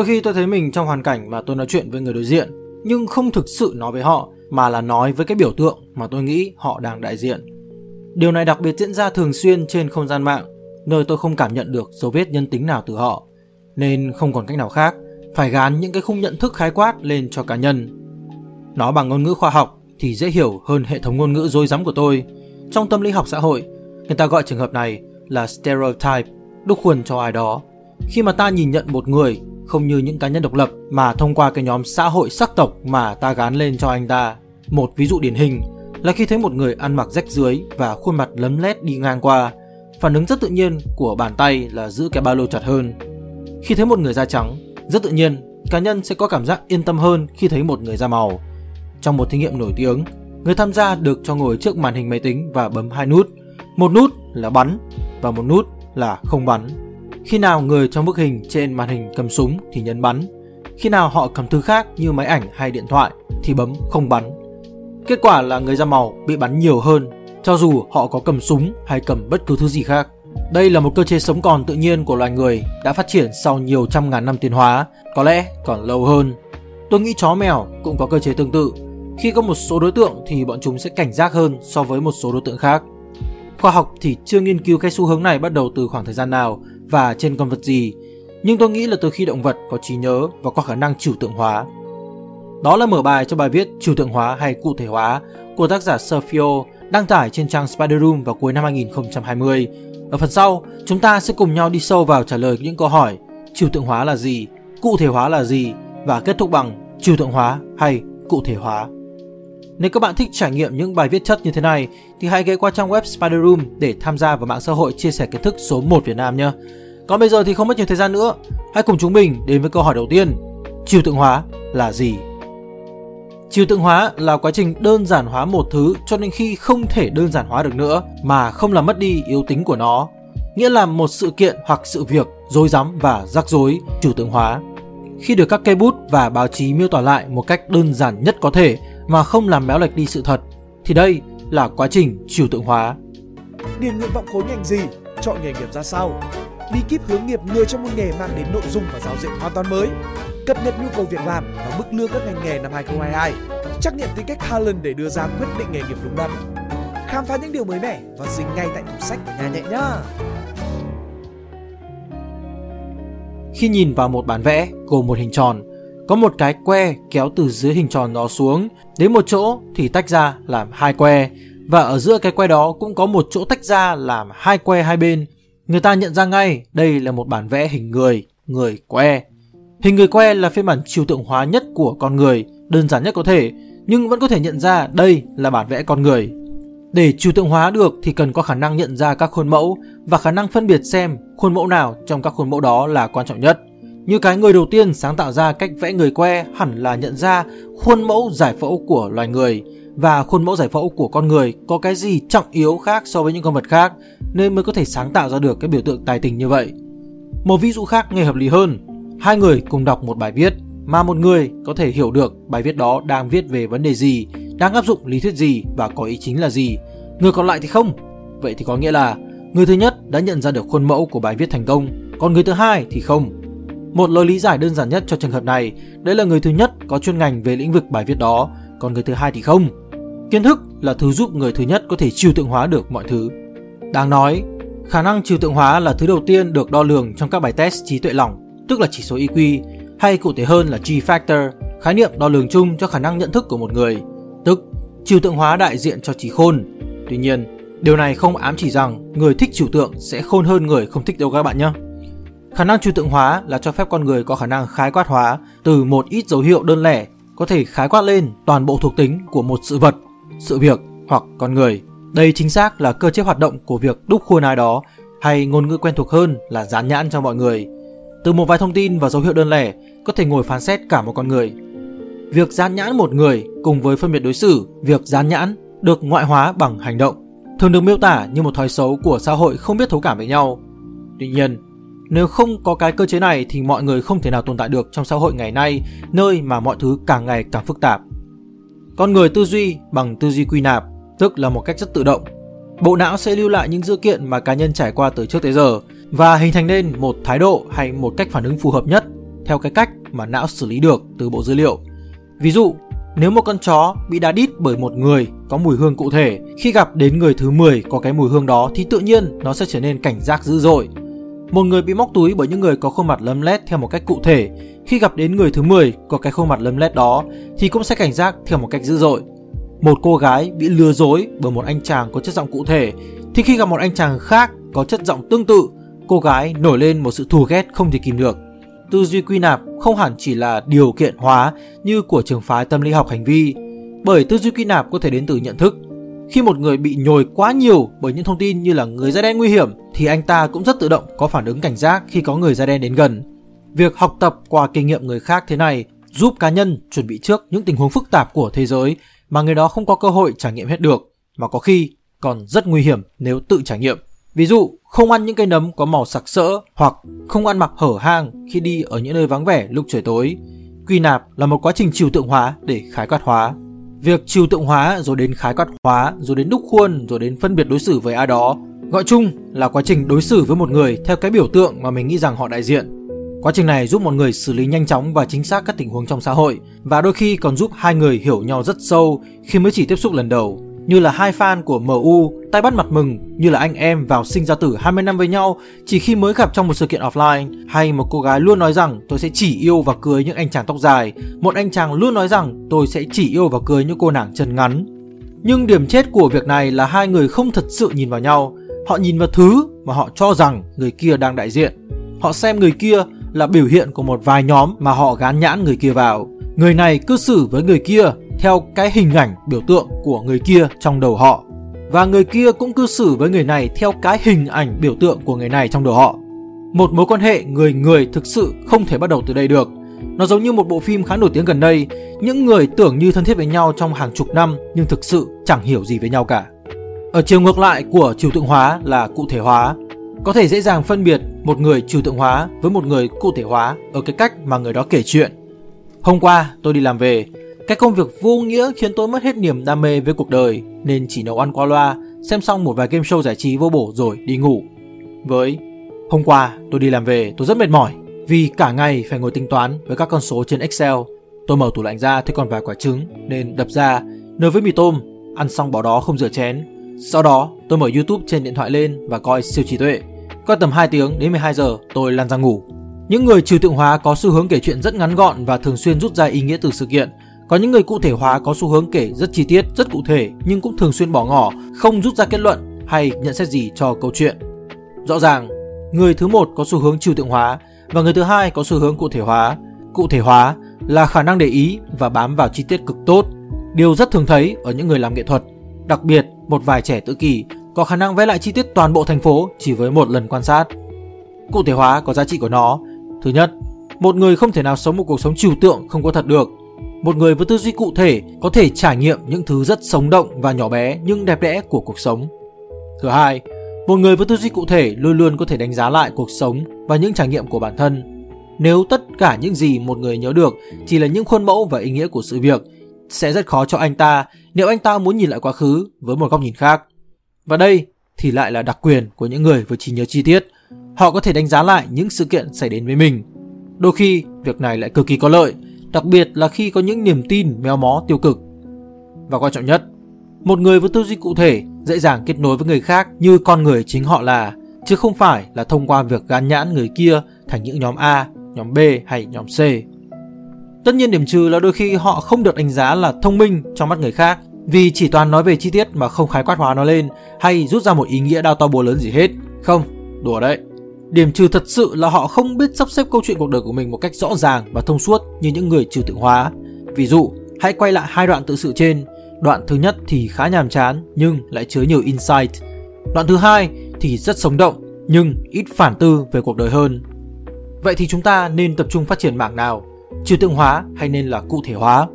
Đôi khi tôi thấy mình trong hoàn cảnh mà tôi nói chuyện với người đối diện, nhưng không thực sự nói với họ mà là nói với cái biểu tượng mà tôi nghĩ họ đang đại diện. Điều này đặc biệt diễn ra thường xuyên trên không gian mạng, nơi tôi không cảm nhận được dấu vết nhân tính nào từ họ, nên không còn cách nào khác, phải gán những cái khung nhận thức khái quát lên cho cá nhân. Nói bằng ngôn ngữ khoa học thì dễ hiểu hơn hệ thống ngôn ngữ dối rắm của tôi. Trong tâm lý học xã hội, người ta gọi trường hợp này là stereotype, đúc khuôn cho ai đó. Khi mà ta nhìn nhận một người không như những cá nhân độc lập mà thông qua cái nhóm xã hội sắc tộc mà ta gán lên cho anh ta. Một ví dụ điển hình là khi thấy một người ăn mặc rách dưới và khuôn mặt lấm lét đi ngang qua, phản ứng rất tự nhiên của bàn tay là giữ cái ba lô chặt hơn. Khi thấy một người da trắng, rất tự nhiên, cá nhân sẽ có cảm giác yên tâm hơn khi thấy một người da màu. Trong một thí nghiệm nổi tiếng, người tham gia được cho ngồi trước màn hình máy tính và bấm hai nút. Một nút là bắn và một nút là không bắn. Khi nào người trong bức hình trên màn hình cầm súng thì nhấn bắn. Khi nào họ cầm thứ khác như máy ảnh hay điện thoại thì bấm không bắn. Kết quả là người da màu bị bắn nhiều hơn cho dù họ có cầm súng hay cầm bất cứ thứ gì khác. Đây là một cơ chế sống còn tự nhiên của loài người đã phát triển sau nhiều trăm ngàn năm tiến hóa, có lẽ còn lâu hơn. Tôi nghĩ chó mèo cũng có cơ chế tương tự. Khi có một số đối tượng thì bọn chúng sẽ cảnh giác hơn so với một số đối tượng khác. Khoa học thì chưa nghiên cứu cái xu hướng này bắt đầu từ khoảng thời gian nào và trên con vật gì, nhưng tôi nghĩ là từ khi động vật có trí nhớ và có khả năng trừu tượng hóa. Đó là mở bài cho bài viết trừu tượng hóa hay cụ thể hóa của tác giả Sergio đăng tải trên trang Spider Room vào cuối năm 2020. Ở phần sau, chúng ta sẽ cùng nhau đi sâu vào trả lời những câu hỏi trừu tượng hóa là gì, cụ thể hóa là gì và kết thúc bằng trừu tượng hóa hay cụ thể hóa. Nếu các bạn thích trải nghiệm những bài viết chất như thế này thì hãy ghé qua trang web Spider Room để tham gia vào mạng xã hội chia sẻ kiến thức số 1 Việt Nam nhé. Còn bây giờ thì không mất nhiều thời gian nữa, hãy cùng chúng mình đến với câu hỏi đầu tiên. Chiều tượng hóa là gì? Chiều tượng hóa là quá trình đơn giản hóa một thứ cho đến khi không thể đơn giản hóa được nữa mà không làm mất đi yếu tính của nó. Nghĩa là một sự kiện hoặc sự việc rối rắm và rắc rối trừu tượng hóa. Khi được các cây bút và báo chí miêu tả lại một cách đơn giản nhất có thể mà không làm méo lệch đi sự thật thì đây là quá trình trừu tượng hóa. Điền nguyện vọng khối ngành gì, chọn nghề nghiệp ra sao, bí kíp hướng nghiệp người trong môn nghề mang đến nội dung và giáo diện hoàn toàn mới, cập nhật nhu cầu việc làm và mức lương các ngành nghề năm 2022, trắc nghiệm tính cách Talent để đưa ra quyết định nghề nghiệp đúng đắn. Khám phá những điều mới mẻ và dính ngay tại tủ sách của nhà nhẹ nhá. Khi nhìn vào một bản vẽ gồm một hình tròn, có một cái que kéo từ dưới hình tròn đó xuống đến một chỗ thì tách ra làm hai que và ở giữa cái que đó cũng có một chỗ tách ra làm hai que hai bên. Người ta nhận ra ngay đây là một bản vẽ hình người, người que. Hình người que là phiên bản trừu tượng hóa nhất của con người, đơn giản nhất có thể, nhưng vẫn có thể nhận ra đây là bản vẽ con người. Để trừu tượng hóa được thì cần có khả năng nhận ra các khuôn mẫu và khả năng phân biệt xem khuôn mẫu nào trong các khuôn mẫu đó là quan trọng nhất. Như cái người đầu tiên sáng tạo ra cách vẽ người que hẳn là nhận ra khuôn mẫu giải phẫu của loài người và khuôn mẫu giải phẫu của con người có cái gì trọng yếu khác so với những con vật khác nên mới có thể sáng tạo ra được cái biểu tượng tài tình như vậy. Một ví dụ khác nghe hợp lý hơn, hai người cùng đọc một bài viết mà một người có thể hiểu được bài viết đó đang viết về vấn đề gì, đang áp dụng lý thuyết gì và có ý chính là gì. Người còn lại thì không. Vậy thì có nghĩa là người thứ nhất đã nhận ra được khuôn mẫu của bài viết thành công, còn người thứ hai thì không. Một lời lý giải đơn giản nhất cho trường hợp này, đấy là người thứ nhất có chuyên ngành về lĩnh vực bài viết đó, còn người thứ hai thì không. Kiến thức là thứ giúp người thứ nhất có thể trừu tượng hóa được mọi thứ. Đáng nói, khả năng trừu tượng hóa là thứ đầu tiên được đo lường trong các bài test trí tuệ lỏng, tức là chỉ số EQ, hay cụ thể hơn là G-factor, khái niệm đo lường chung cho khả năng nhận thức của một người, tức trừu tượng hóa đại diện cho trí khôn. Tuy nhiên, điều này không ám chỉ rằng người thích trừu tượng sẽ khôn hơn người không thích đâu các bạn nhé. Khả năng trừu tượng hóa là cho phép con người có khả năng khái quát hóa từ một ít dấu hiệu đơn lẻ có thể khái quát lên toàn bộ thuộc tính của một sự vật, sự việc hoặc con người. Đây chính xác là cơ chế hoạt động của việc đúc khuôn ai đó hay ngôn ngữ quen thuộc hơn là dán nhãn cho mọi người. Từ một vài thông tin và dấu hiệu đơn lẻ có thể ngồi phán xét cả một con người. Việc dán nhãn một người cùng với phân biệt đối xử, việc dán nhãn được ngoại hóa bằng hành động, thường được miêu tả như một thói xấu của xã hội không biết thấu cảm với nhau. Tuy nhiên, nếu không có cái cơ chế này thì mọi người không thể nào tồn tại được trong xã hội ngày nay, nơi mà mọi thứ càng ngày càng phức tạp. Con người tư duy bằng tư duy quy nạp, tức là một cách rất tự động. Bộ não sẽ lưu lại những dữ kiện mà cá nhân trải qua từ trước tới giờ và hình thành nên một thái độ hay một cách phản ứng phù hợp nhất. theo cái cách mà não xử lý được từ bộ dữ liệu. Ví dụ, nếu một con chó bị đá đít bởi một người có mùi hương cụ thể, khi gặp đến người thứ 10 có cái mùi hương đó thì tự nhiên nó sẽ trở nên cảnh giác dữ dội. Một người bị móc túi bởi những người có khuôn mặt lấm lét theo một cách cụ thể, khi gặp đến người thứ 10 có cái khuôn mặt lấm lét đó thì cũng sẽ cảnh giác theo một cách dữ dội. Một cô gái bị lừa dối bởi một anh chàng có chất giọng cụ thể thì khi gặp một anh chàng khác có chất giọng tương tự, cô gái nổi lên một sự thù ghét không thể kìm được. Tư duy quy nạp không hẳn chỉ là điều kiện hóa như của trường phái tâm lý học hành vi, bởi tư duy quy nạp có thể đến từ nhận thức. Khi một người bị nhồi quá nhiều bởi những thông tin như là người da đen nguy hiểm thì anh ta cũng rất tự động có phản ứng cảnh giác khi có người da đen đến gần. Việc học tập qua kinh nghiệm người khác thế này giúp cá nhân chuẩn bị trước những tình huống phức tạp của thế giới mà người đó không có cơ hội trải nghiệm hết được, mà có khi còn rất nguy hiểm nếu tự trải nghiệm. Ví dụ, không ăn những cây nấm có màu sặc sỡ hoặc không ăn mặc hở hang khi đi ở những nơi vắng vẻ lúc trời tối. Quy nạp là một quá trình trừu tượng hóa để khái quát hóa. Việc trừu tượng hóa rồi đến khái quát hóa, rồi đến đúc khuôn, rồi đến phân biệt đối xử với ai đó, gọi chung là quá trình đối xử với một người theo cái biểu tượng mà mình nghĩ rằng họ đại diện. Quá trình này giúp một người xử lý nhanh chóng và chính xác các tình huống trong xã hội và đôi khi còn giúp hai người hiểu nhau rất sâu khi mới chỉ tiếp xúc lần đầu. Như là hai fan của MU tay bắt mặt mừng, như là anh em vào sinh ra tử 20 năm với nhau chỉ khi mới gặp trong một sự kiện offline, hay một cô gái luôn nói rằng tôi sẽ chỉ yêu và cưới những anh chàng tóc dài, một anh chàng luôn nói rằng tôi sẽ chỉ yêu và cưới những cô nàng chân ngắn. Nhưng điểm chết của việc này là hai người không thật sự nhìn vào nhau, họ nhìn vào thứ mà họ cho rằng người kia đang đại diện. Họ xem người kia là biểu hiện của một vài nhóm mà họ gán nhãn người kia vào. Người này cư xử với người kia theo cái hình ảnh biểu tượng của người kia trong đầu họ. Và người kia cũng cư xử với người này theo cái hình ảnh biểu tượng của người này trong đầu họ. Một mối quan hệ người người thực sự không thể bắt đầu từ đây được. Nó giống như một bộ phim khá nổi tiếng gần đây, những người tưởng như thân thiết với nhau trong hàng chục năm nhưng thực sự chẳng hiểu gì với nhau cả. Ở chiều ngược lại của trừu tượng hóa là cụ thể hóa, có thể dễ dàng phân biệt một người trừu tượng hóa với một người cụ thể hóa ở cái cách mà người đó kể chuyện. Hôm qua tôi đi làm về, cái công việc vô nghĩa khiến tôi mất hết niềm đam mê với cuộc đời nên chỉ nấu ăn qua loa, xem xong một vài game show giải trí vô bổ rồi đi ngủ. Với hôm qua tôi đi làm về tôi rất mệt mỏi vì cả ngày phải ngồi tính toán với các con số trên Excel. Tôi mở tủ lạnh ra thấy còn vài quả trứng nên đập ra nồi với mì tôm, ăn xong bỏ đó không rửa chén. Sau đó tôi mở YouTube trên điện thoại lên và coi siêu trí tuệ. Coi tầm 2 tiếng đến 12 giờ tôi lăn ra ngủ. Những người trừu tượng hóa có xu hướng kể chuyện rất ngắn gọn và thường xuyên rút ra ý nghĩa từ sự kiện. Có những người cụ thể hóa có xu hướng kể rất chi tiết, rất cụ thể nhưng cũng thường xuyên bỏ ngỏ, không rút ra kết luận hay nhận xét gì cho câu chuyện. Rõ ràng, người thứ một có xu hướng trừu tượng hóa và người thứ hai có xu hướng cụ thể hóa. Cụ thể hóa là khả năng để ý và bám vào chi tiết cực tốt, điều rất thường thấy ở những người làm nghệ thuật. Đặc biệt, một vài trẻ tự kỷ có khả năng vẽ lại chi tiết toàn bộ thành phố chỉ với một lần quan sát. Cụ thể hóa có giá trị của nó. Thứ nhất, một người không thể nào sống một cuộc sống trừu tượng không có thật được. Một người với tư duy cụ thể có thể trải nghiệm những thứ rất sống động và nhỏ bé nhưng đẹp đẽ của cuộc sống. Thứ hai, một người với tư duy cụ thể luôn luôn có thể đánh giá lại cuộc sống và những trải nghiệm của bản thân. Nếu tất cả những gì một người nhớ được chỉ là những khuôn mẫu và ý nghĩa của sự việc, sẽ rất khó cho anh ta nếu anh ta muốn nhìn lại quá khứ với một góc nhìn khác. Và đây thì lại là đặc quyền của những người với trí nhớ chi tiết. Họ có thể đánh giá lại những sự kiện xảy đến với mình. Đôi khi, việc này lại cực kỳ có lợi, đặc biệt là khi có những niềm tin méo mó tiêu cực. Và quan trọng nhất, một người với tư duy cụ thể dễ dàng kết nối với người khác như con người chính họ là, chứ không phải là thông qua việc gán nhãn người kia thành những nhóm A, nhóm B hay nhóm C. Tất nhiên điểm trừ là đôi khi họ không được đánh giá là thông minh trong mắt người khác vì chỉ toàn nói về chi tiết mà không khái quát hóa nó lên hay rút ra một ý nghĩa đao to búa lớn gì hết. Không, đùa đấy. Điểm trừ thật sự là họ không biết sắp xếp câu chuyện cuộc đời của mình một cách rõ ràng và thông suốt như những người trừ tượng hóa. Ví dụ, hãy quay lại hai đoạn tự sự trên. Đoạn thứ nhất thì khá nhàm chán nhưng lại chứa nhiều insight. Đoạn thứ hai thì rất sống động nhưng ít phản tư về cuộc đời hơn. Vậy thì chúng ta nên tập trung phát triển mảng nào? Trừ tượng hóa hay nên là cụ thể hóa?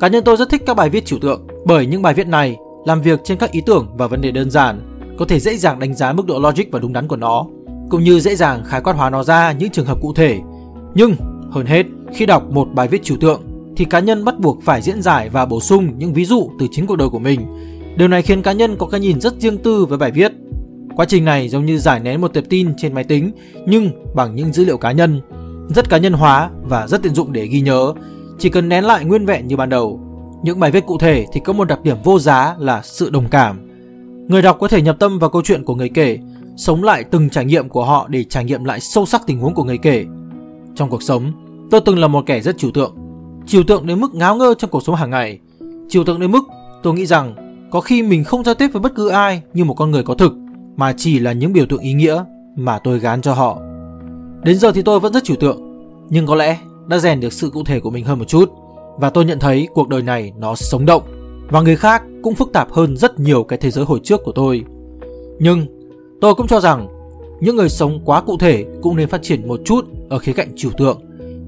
Cá nhân tôi rất thích các bài viết trừu tượng bởi những bài viết này làm việc trên các ý tưởng và vấn đề đơn giản, có thể dễ dàng đánh giá mức độ logic và đúng đắn của nó, cũng như dễ dàng khái quát hóa nó ra những trường hợp cụ thể. Nhưng hơn hết, khi đọc một bài viết trừu tượng thì cá nhân bắt buộc phải diễn giải và bổ sung những ví dụ từ chính cuộc đời của mình. Điều này khiến cá nhân có cái nhìn rất riêng tư với bài viết. Quá trình này giống như giải nén một tệp tin trên máy tính nhưng bằng những dữ liệu cá nhân. rất cá nhân hóa và rất tiện dụng để ghi nhớ, chỉ cần nén lại nguyên vẹn như ban đầu. Những bài viết cụ thể thì có một đặc điểm vô giá là sự đồng cảm. Người đọc có thể nhập tâm vào câu chuyện của người kể, sống lại từng trải nghiệm của họ để trải nghiệm lại sâu sắc tình huống của người kể. Trong cuộc sống, tôi từng là một kẻ rất trừu tượng, trừu tượng đến mức ngáo ngơ trong cuộc sống hàng ngày, trừu tượng đến mức tôi nghĩ rằng có khi mình không giao tiếp với bất cứ ai như một con người có thực, mà chỉ là những biểu tượng ý nghĩa mà tôi gán cho họ. Đến giờ thì tôi vẫn rất trừu tượng, nhưng có lẽ đã rèn được sự cụ thể của mình hơn một chút và tôi nhận thấy cuộc đời này nó sống động và người khác cũng phức tạp hơn rất nhiều cái thế giới hồi trước của tôi. Nhưng tôi cũng cho rằng những người sống quá cụ thể cũng nên phát triển một chút ở khía cạnh trừu tượng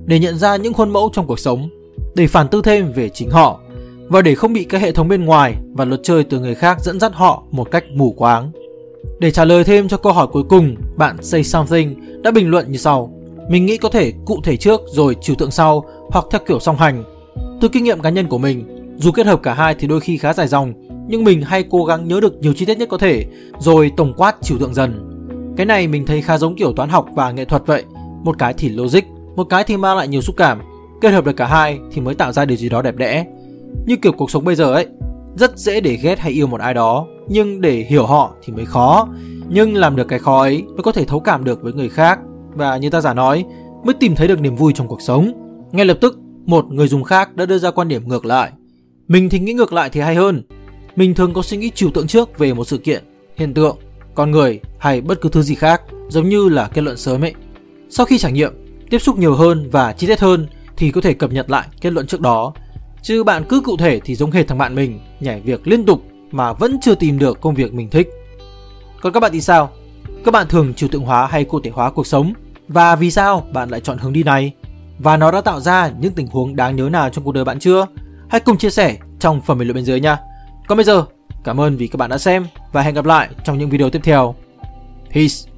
để nhận ra những khuôn mẫu trong cuộc sống, để phản tư thêm về chính họ và để không bị các hệ thống bên ngoài và luật chơi từ người khác dẫn dắt họ một cách mù quáng. Để trả lời thêm cho câu hỏi cuối cùng, bạn Say Something đã bình luận như sau. Mình nghĩ có thể cụ thể trước rồi trừu tượng sau hoặc theo kiểu song hành. Từ kinh nghiệm cá nhân của mình, dù kết hợp cả hai thì đôi khi khá dài dòng, nhưng mình hay cố gắng nhớ được nhiều chi tiết nhất có thể, rồi tổng quát trừu tượng dần. Cái này mình thấy khá giống kiểu toán học và nghệ thuật vậy, một cái thì logic, một cái thì mang lại nhiều xúc cảm, kết hợp được cả hai thì mới tạo ra điều gì đó đẹp đẽ. Như kiểu cuộc sống bây giờ ấy, rất dễ để ghét hay yêu một ai đó, nhưng để hiểu họ thì mới khó. Nhưng làm được cái khó ấy mới có thể thấu cảm được với người khác và như ta giả nói, mới tìm thấy được niềm vui trong cuộc sống. Ngay lập tức, một người dùng khác đã đưa ra quan điểm ngược lại. Mình thì nghĩ ngược lại thì hay hơn. Mình thường có suy nghĩ trừu tượng trước về một sự kiện, hiện tượng, con người hay bất cứ thứ gì khác, giống như là kết luận sớm ấy. Sau khi trải nghiệm, tiếp xúc nhiều hơn và chi tiết hơn thì có thể cập nhật lại kết luận trước đó. Chứ bạn cứ cụ thể thì giống hệt thằng bạn mình, nhảy việc liên tục mà vẫn chưa tìm được công việc mình thích. Còn các bạn thì sao? Các bạn thường trừu tượng hóa hay cụ thể hóa cuộc sống? Và vì sao bạn lại chọn hướng đi này? Và nó đã tạo ra những tình huống đáng nhớ nào trong cuộc đời bạn chưa? Hãy cùng chia sẻ trong phần bình luận bên dưới nha. Còn bây giờ, cảm ơn vì các bạn đã xem và hẹn gặp lại trong những video tiếp theo. Peace!